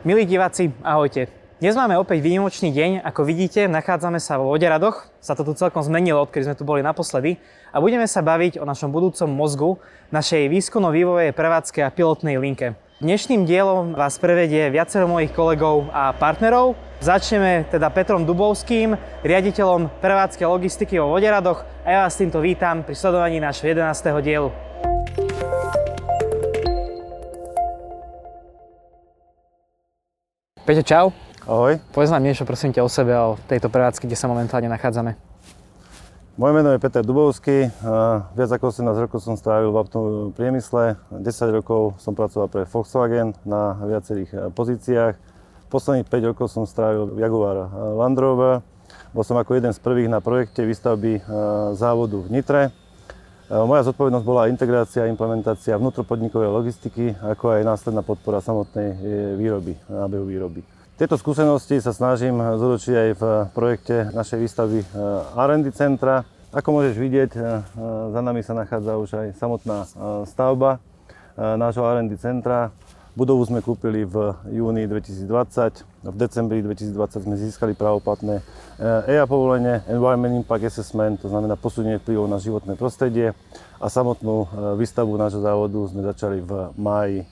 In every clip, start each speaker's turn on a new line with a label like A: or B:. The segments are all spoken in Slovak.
A: Milí diváci, ahojte. Dnes máme opäť výnimočný deň. Ako vidíte, nachádzame sa vo Voderadoch. Sa to tu celkom zmenilo, odkedy sme tu boli naposledy. A budeme sa baviť o našom budúcom mozgu, našej výskumno-vývojej prevádzke a pilotnej linke. Dnešným dielom vás prevedie viacero mojich kolegov a partnerov. Začneme teda Petrom Dubovským, riaditeľom prevádzky a logistiky vo Voderadoch a ja vás týmto vítam pri sledovaní nášho 11. dielu. Peťo, čau.
B: Ahoj.
A: Povedz nám niečo prosím ťa o sebe a o tejto prevádzke, kde sa momentálne nachádzame.
B: Moje meno je Peter Dubovský. Viac ako 18 rokov som strávil v automobilovom priemysle. 10 rokov som pracoval pre Volkswagen na viacerých e, pozíciách. Posledných 5 rokov som strávil Jaguar Land Rover. Bol som ako jeden z prvých na projekte výstavby závodu v Nitre. E, moja zodpovednosť bola integrácia implementácia vnútropodnikovej logistiky, ako aj následná podpora samotnej výroby, nábehu výroby. Tieto skúsenosti sa snažím zúročiť aj v projekte našej výstavby eh, R&D centra. Ako môžeš vidieť, za nami sa nachádza už aj samotná stavba nášho R&D centra. Budovu sme kúpili v júni 2020. V decembri 2020 sme získali právoplatné EA povolenie, Environment Impact Assessment, to znamená posúdenie vplyvov na životné prostredie a samotnú e, výstavbu nášho závodu sme začali v máji e,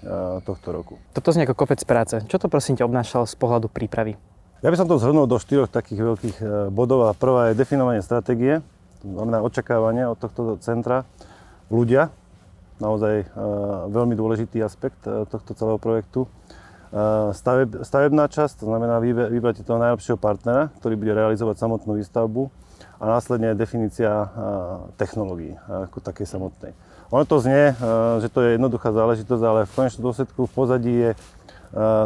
B: tohto roku.
A: Toto znie ako kopec práce. Čo to prosím ťa obnášalo z pohľadu prípravy?
B: Ja by som to zhrnul do štyroch takých veľkých e, bodov a prvá je definovanie stratégie, to znamená očakávanie od tohto centra. Ľudia, naozaj veľmi dôležitý aspekt tohto celého projektu. Staveb, stavebná časť, to znamená vybrať toho najlepšieho partnera, ktorý bude realizovať samotnú výstavbu a následne definícia technológií ako takej samotnej. Ono to znie, že to je jednoduchá záležitosť, ale v konečnom dôsledku v pozadí je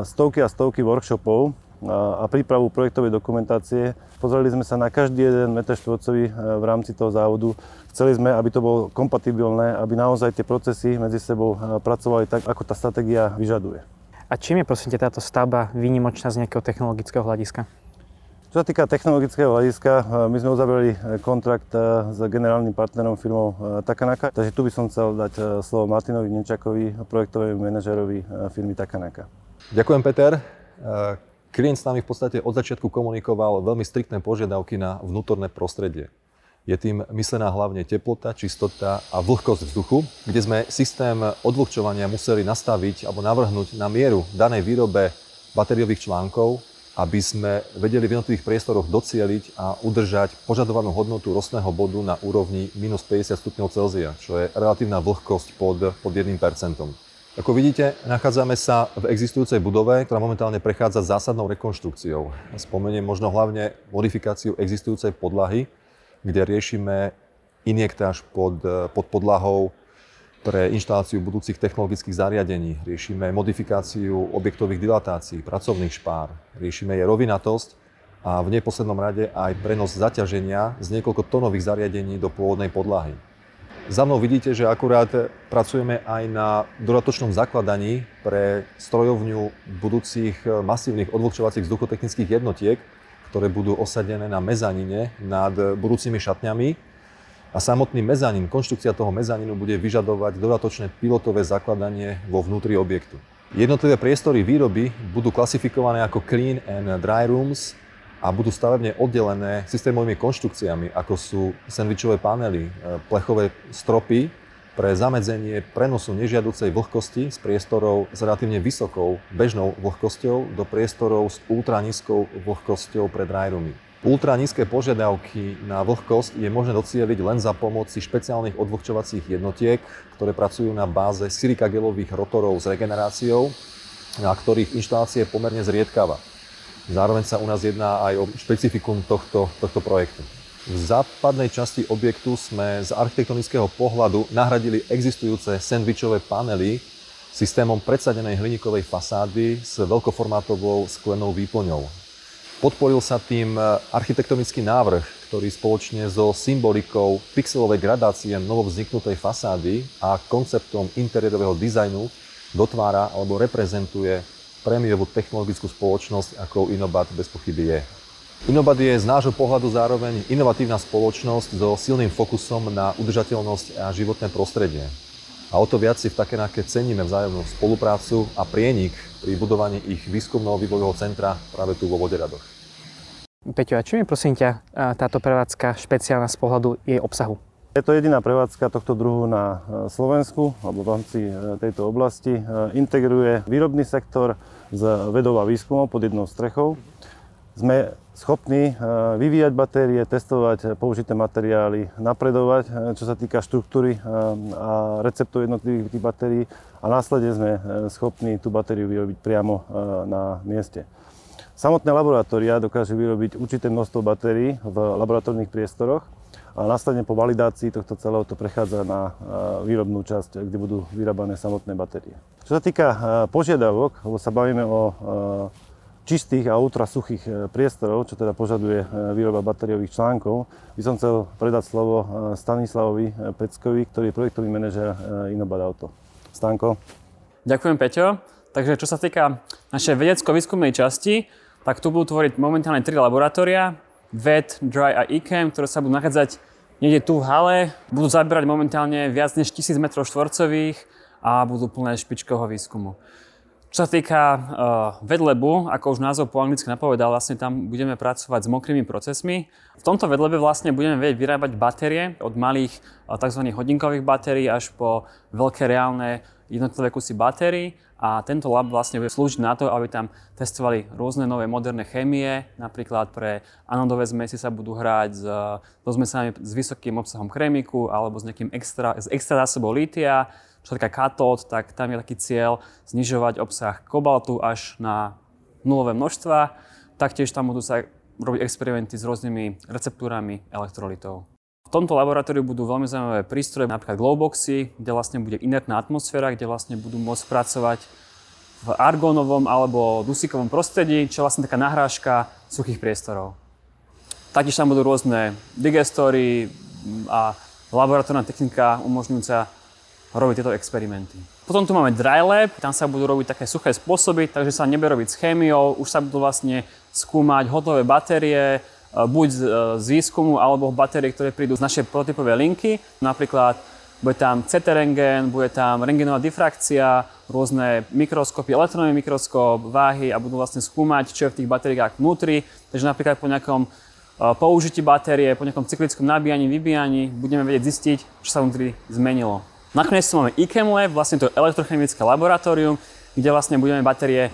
B: stovky a stovky workshopov a prípravu projektovej dokumentácie. Pozreli sme sa na každý jeden meter štvorcový v rámci toho závodu. Chceli sme, aby to bolo kompatibilné, aby naozaj tie procesy medzi sebou pracovali tak, ako tá stratégia vyžaduje.
A: A čím je prosím táto stavba výnimočná z nejakého technologického hľadiska?
B: Čo sa týka technologického hľadiska, e, my sme uzavreli e, kontrakt e, s generálnym partnerom firmou Takanaka, takže tu by som chcel dať slovo Martinovi Nečakovi, projektovému manažerovi firmy Takanaka.
C: Ďakujem, Peter. Klient s nami v podstate od začiatku komunikoval veľmi striktné požiadavky na vnútorné prostredie. Je tým myslená hlavne teplota, čistota a vlhkosť vzduchu, kde sme systém odvlhčovania museli nastaviť alebo navrhnúť na mieru danej výrobe batériových článkov aby sme vedeli v jednotlivých priestoroch docieliť a udržať požadovanú hodnotu rostného bodu na úrovni minus 50 stupňov Celzia, čo je relatívna vlhkosť pod, pod 1%. Ako vidíte, nachádzame sa v existujúcej budove, ktorá momentálne prechádza zásadnou rekonštrukciou. Spomeniem možno hlavne modifikáciu existujúcej podlahy, kde riešime injektáž pod, pod podlahou pre inštaláciu budúcich technologických zariadení. Riešime modifikáciu objektových dilatácií, pracovných špár. Riešime jej rovinatosť a v neposlednom rade aj prenos zaťaženia z niekoľko tonových zariadení do pôvodnej podlahy. Za mnou vidíte, že akurát pracujeme aj na dodatočnom zakladaní pre strojovňu budúcich masívnych odvlhčovacích vzduchotechnických jednotiek, ktoré budú osadené na mezanine nad budúcimi šatňami a samotný mezanín, konštrukcia toho mezaninu bude vyžadovať dodatočné pilotové zakladanie vo vnútri objektu. Jednotlivé priestory výroby budú klasifikované ako clean and dry rooms a budú stavebne oddelené systémovými konštrukciami, ako sú sandvičové panely, plechové stropy pre zamedzenie prenosu nežiaducej vlhkosti z priestorov s relatívne vysokou bežnou vlhkosťou do priestorov s ultranízkou vlhkosťou pre dry roomy. Nízke požiadavky na vlhkosť je možné docieliť len za pomoci špeciálnych odvlhčovacích jednotiek, ktoré pracujú na báze silikagelových rotorov s regeneráciou, na ktorých inštalácia je pomerne zriedkava. Zároveň sa u nás jedná aj o špecifikum tohto, tohto projektu. V západnej časti objektu sme z architektonického pohľadu nahradili existujúce sandvičové panely systémom predsadenej hliníkovej fasády s veľkoformátovou sklenou výplňou. Podporil sa tým e, architektonický návrh, ktorý spoločne so symbolikou pixelovej gradácie novovzniknutej fasády a konceptom interiérového dizajnu dotvára alebo reprezentuje prémiovú technologickú spoločnosť, ako Inobat bez pochyby je. Inobat je z nášho pohľadu zároveň inovatívna spoločnosť so silným fokusom na udržateľnosť a životné prostredie. A o to viac si v Takenáke ceníme vzájomnú spoluprácu a prienik pri budovaní ich výskumného vývojového centra práve tu vo Voderadoch.
A: Peťo, a čím je prosím ťa táto prevádzka špeciálna z pohľadu jej obsahu?
B: Je to jediná prevádzka tohto druhu na e, Slovensku alebo v rámci e, tejto oblasti. E, integruje výrobný sektor s vedou a výskumom pod jednou strechou. Sme schopní vyvíjať batérie, testovať použité materiály, napredovať, čo sa týka štruktúry a receptov jednotlivých tých batérií a následne sme schopní tú batériu vyrobiť priamo na mieste. Samotné laboratória dokážu vyrobiť určité množstvo batérií v laboratórnych priestoroch a následne po validácii tohto celého to prechádza na výrobnú časť, kde budú vyrábané samotné batérie. Čo sa týka požiadavok, lebo sa bavíme o čistých a ultrasuchých e, priestorov, čo teda požaduje e, výroba batériových článkov, by som chcel predať slovo e, Stanislavovi Peckovi, ktorý je projektový manažer Inobad Auto. Stanko.
D: Ďakujem, Peťo. Takže čo sa týka našej vedecko-výskumnej časti, tak tu budú tvoriť momentálne tri laboratória. VED, DRY a ICAM, ktoré sa budú nachádzať niekde tu v hale. Budú zaberať momentálne viac než 1000 m štvorcových a budú plné špičkového výskumu. Čo sa týka uh, vedlebu, ako už názov po anglicky napovedal, vlastne tam budeme pracovať s mokrými procesmi. V tomto vedlebe vlastne budeme vedieť vyrábať batérie od malých uh, tzv. hodinkových batérií až po veľké reálne jednotlivé kusy batérií a tento lab vlastne bude slúžiť na to, aby tam testovali rôzne nové moderné chémie, napríklad pre anodové zmesi sa budú hrať s, so zmesami s vysokým obsahom krémiku alebo s nejakým extra, s extra zásobou lítia. Čo sa katód, tak tam je taký cieľ znižovať obsah kobaltu až na nulové množstva. Taktiež tam budú sa robiť experimenty s rôznymi receptúrami elektrolitov. V tomto laboratóriu budú veľmi zaujímavé prístroje, napríklad glowboxy, kde vlastne bude inertná atmosféra, kde vlastne budú môcť pracovať v argónovom alebo dusíkovom prostredí, čo je vlastne taká nahrážka suchých priestorov. Taktiež tam budú rôzne digestory a laboratórna technika umožňujúca robiť tieto experimenty. Potom tu máme dry lab, tam sa budú robiť také suché spôsoby, takže sa nebude robiť s chémiou, už sa budú vlastne skúmať hotové batérie, buď z, eh, z výskumu alebo batérie, ktoré prídu z našej prototypové linky. Napríklad bude tam CT rengen, bude tam rengenová difrakcia, rôzne mikroskopy, elektronový mikroskop, váhy a budú vlastne skúmať, čo je v tých batériách vnútri. Takže napríklad po nejakom eh, použití batérie, po nejakom cyklickom nabíjaní, vybíjaní budeme vedieť zistiť, čo sa vnútri zmenilo. Nakoniec tu máme ICHEM Lab, vlastne to je elektrochemické laboratórium, kde vlastne budeme batérie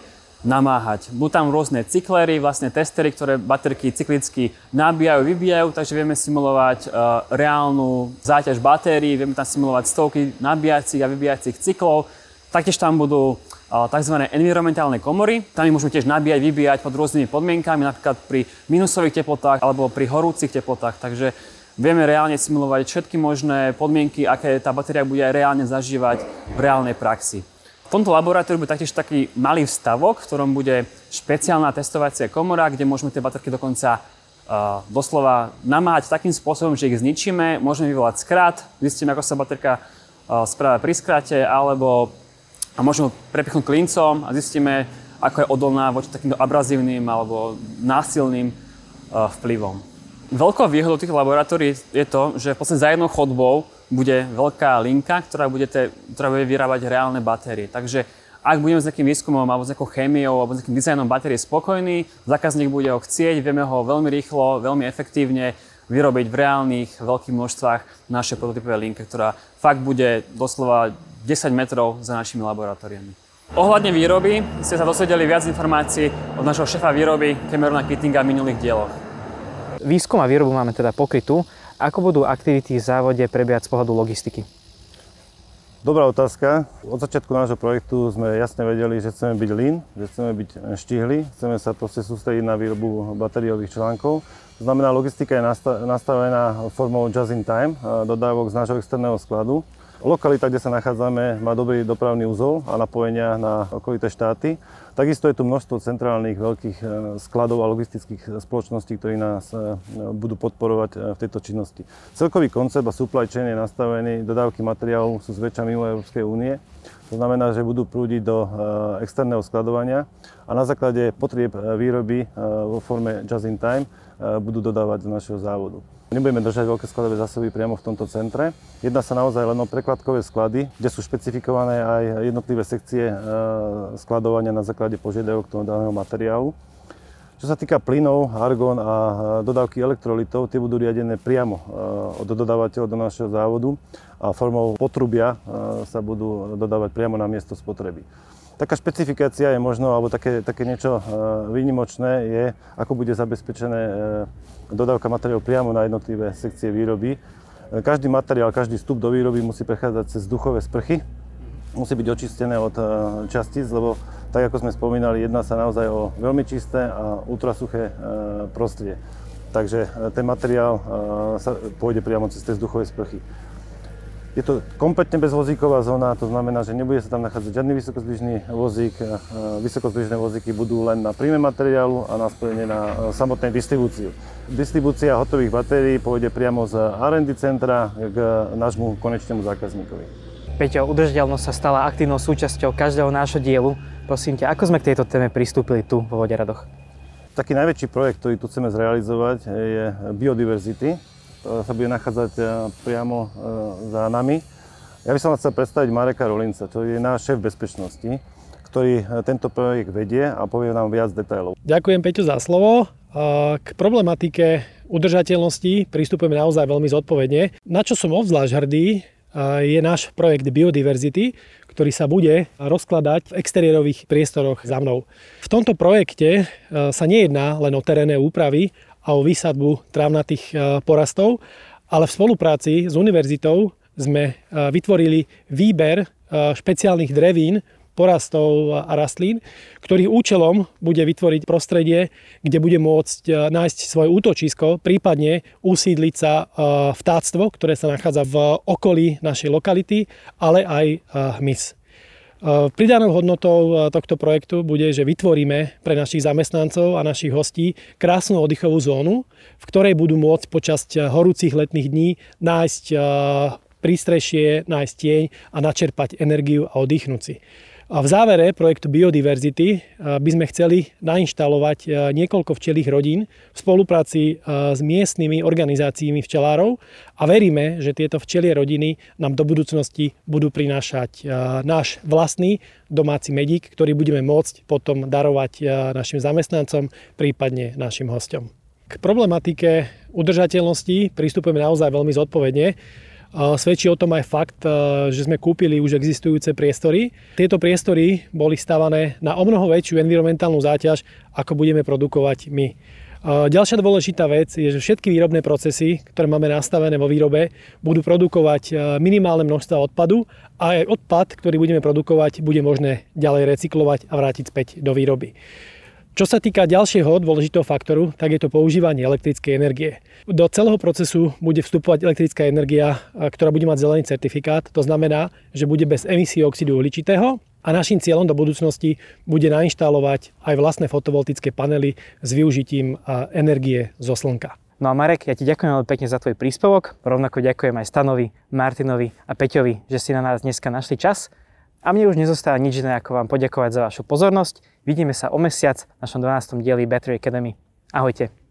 D: namáhať. Budú tam rôzne cyklery, vlastne testery, ktoré baterky cyklicky nabíjajú, vybíjajú, takže vieme simulovať uh, reálnu záťaž batérií, vieme tam simulovať stovky nabíjacích a vybíjacích cyklov. Taktiež tam budú uh, tzv. environmentálne komory. Tam ich môžeme tiež nabíjať, vybíjať pod rôznymi podmienkami, napríklad pri minusových teplotách alebo pri horúcich teplotách. Takže vieme reálne simulovať všetky možné podmienky, aké tá batéria bude aj reálne zažívať v reálnej praxi. V tomto laboratóriu bude taktiež taký malý vstavok, v ktorom bude špeciálna testovacia komora, kde môžeme tie baterky dokonca uh, doslova namáhať takým spôsobom, že ich zničíme, môžeme vyvolať skrat, zistíme, ako sa baterka uh, správa pri skrate, alebo a môžeme prepichnúť klincom a zistíme, ako je odolná voči takýmto abrazívnym alebo násilným uh, vplyvom. Veľkou výhodou týchto laboratórií je to, že v podstate za jednou chodbou bude veľká linka, ktorá bude, te, ktorá bude vyrábať reálne batérie. Takže ak budeme s nejakým výskumom alebo s nejakou chémiou alebo s nejakým dizajnom batérie spokojní, zákazník bude ho chcieť, vieme ho veľmi rýchlo, veľmi efektívne vyrobiť v reálnych veľkých množstvách naše prototypové linke, ktorá fakt bude doslova 10 metrov za našimi laboratóriami. Ohľadne výroby ste sa dosvedeli viac informácií od našho šefa výroby Camerona Kittinga v minulých dieloch.
A: Výskum a výrobu máme teda pokrytú. Ako budú aktivity v závode prebiehať z pohľadu logistiky?
B: Dobrá otázka. Od začiatku nášho projektu sme jasne vedeli, že chceme byť lean, že chceme byť štihli, chceme sa proste sústrediť na výrobu batériových článkov. To znamená, logistika je nastavená formou just in time, dodávok z nášho externého skladu. Lokalita, kde sa nachádzame, má dobrý dopravný úzol a napojenia na okolité štáty. Takisto je tu množstvo centrálnych veľkých e, skladov a logistických spoločností, ktorí nás e, budú podporovať e, v tejto činnosti. Celkový koncept a supply chain je nastavený, dodávky materiálov sú zväčša mimo Európskej únie. To znamená, že budú prúdiť do externého skladovania a na základe potrieb výroby vo forme just in time budú dodávať z našeho závodu. Nebudeme držať veľké skladové zásoby priamo v tomto centre. Jedná sa naozaj len o prekladkové sklady, kde sú špecifikované aj jednotlivé sekcie skladovania na základe požiadavok toho daného materiálu. Čo sa týka plynov, argón a dodávky elektrolitov, tie budú riadené priamo od dodávateľa do našeho závodu a formou potrubia sa budú dodávať priamo na miesto spotreby. Taká špecifikácia je možno, alebo také, také niečo výnimočné je, ako bude zabezpečené dodávka materiálu priamo na jednotlivé sekcie výroby. Každý materiál, každý vstup do výroby musí prechádzať cez duchové sprchy, musí byť očistené od častíc, lebo tak ako sme spomínali, jedná sa naozaj o veľmi čisté a ultrasuché e, prostredie. Takže e, ten materiál e, sa pôjde priamo cez tie vzduchové sprchy. Je to kompletne bezvozíková zóna, to znamená, že nebude sa tam nachádzať žiadny vysokozdvižný vozík. Vysokozdvižné vozíky budú len na príjme materiálu a spojenie na samotnej distribúciu. Distribúcia hotových batérií pôjde priamo z R&D centra k nášmu konečnému zákazníkovi.
A: Peťo, udržiteľnosť sa stala aktívnou súčasťou každého nášho dielu. Prosím ťa, ako sme k tejto téme pristúpili tu vo Voderadoch?
B: Taký najväčší projekt, ktorý tu chceme zrealizovať, je Biodiverzity. To sa bude nachádzať e, priamo e, za nami. Ja by som chcel predstaviť Mareka Rolinca, to je náš šéf bezpečnosti, ktorý e, tento projekt vedie a povie nám viac detailov.
E: Ďakujem Peťo za slovo. K problematike udržateľnosti pristupujeme naozaj veľmi zodpovedne. Na čo som obzvlášť hrdý, je náš projekt Biodiverzity, ktorý sa bude rozkladať v exteriérových priestoroch za mnou. V tomto projekte e, sa nejedná len o terénne úpravy a o výsadbu trávnatých e, porastov, ale v spolupráci s univerzitou sme e, vytvorili výber špeciálnych drevín, porastov a rastlín, ktorých účelom bude vytvoriť prostredie, kde bude môcť e, nájsť svoje útočisko, prípadne usídliť sa e, vtáctvo, ktoré sa nachádza v okolí našej lokality, ale aj e, hmyz. Pridanou hodnotou tohto projektu bude, že vytvoríme pre našich zamestnancov a našich hostí krásnu oddychovú zónu, v ktorej budú môcť počas horúcich letných dní nájsť prístrešie, nájsť tieň a načerpať energiu a oddychnúť si. A v závere projektu Biodiverzity eh, by sme chceli nainštalovať eh, niekoľko včelých rodín v spolupráci eh, s miestnymi organizáciami včelárov a veríme, že tieto včelie rodiny nám do budúcnosti budú prinášať náš vlastný domáci medík, ktorý budeme môcť potom darovať našim zamestnancom, prípadne našim hostom. K problematike udržateľnosti pristupujeme naozaj veľmi zodpovedne. Svedčí o tom aj fakt, že sme kúpili už existujúce priestory. Tieto priestory boli stavané na o mnoho väčšiu environmentálnu záťaž, ako budeme produkovať my. Ďalšia dôležitá vec je, že všetky výrobné procesy, ktoré máme nastavené vo výrobe, budú produkovať minimálne množstva odpadu a aj odpad, ktorý budeme produkovať, bude možné ďalej recyklovať a vrátiť späť do výroby. Čo sa týka ďalšieho dôležitého faktoru, tak je to používanie elektrickej energie. Do celého procesu bude vstupovať elektrická energia, ktorá bude mať zelený certifikát. To znamená, že bude bez emisie oxidu uhličitého a našim cieľom do budúcnosti bude nainštalovať aj vlastné fotovoltické panely s využitím energie zo slnka.
A: No a Marek, ja ti ďakujem veľmi pekne za tvoj príspevok. Rovnako ďakujem aj Stanovi, Martinovi a Peťovi, že si na nás dneska našli čas. A mne už nezostáva nič iné, ako vám poďakovať za vašu pozornosť. Vidíme sa o mesiac v našom 12. dieli Battery Academy. Ahojte.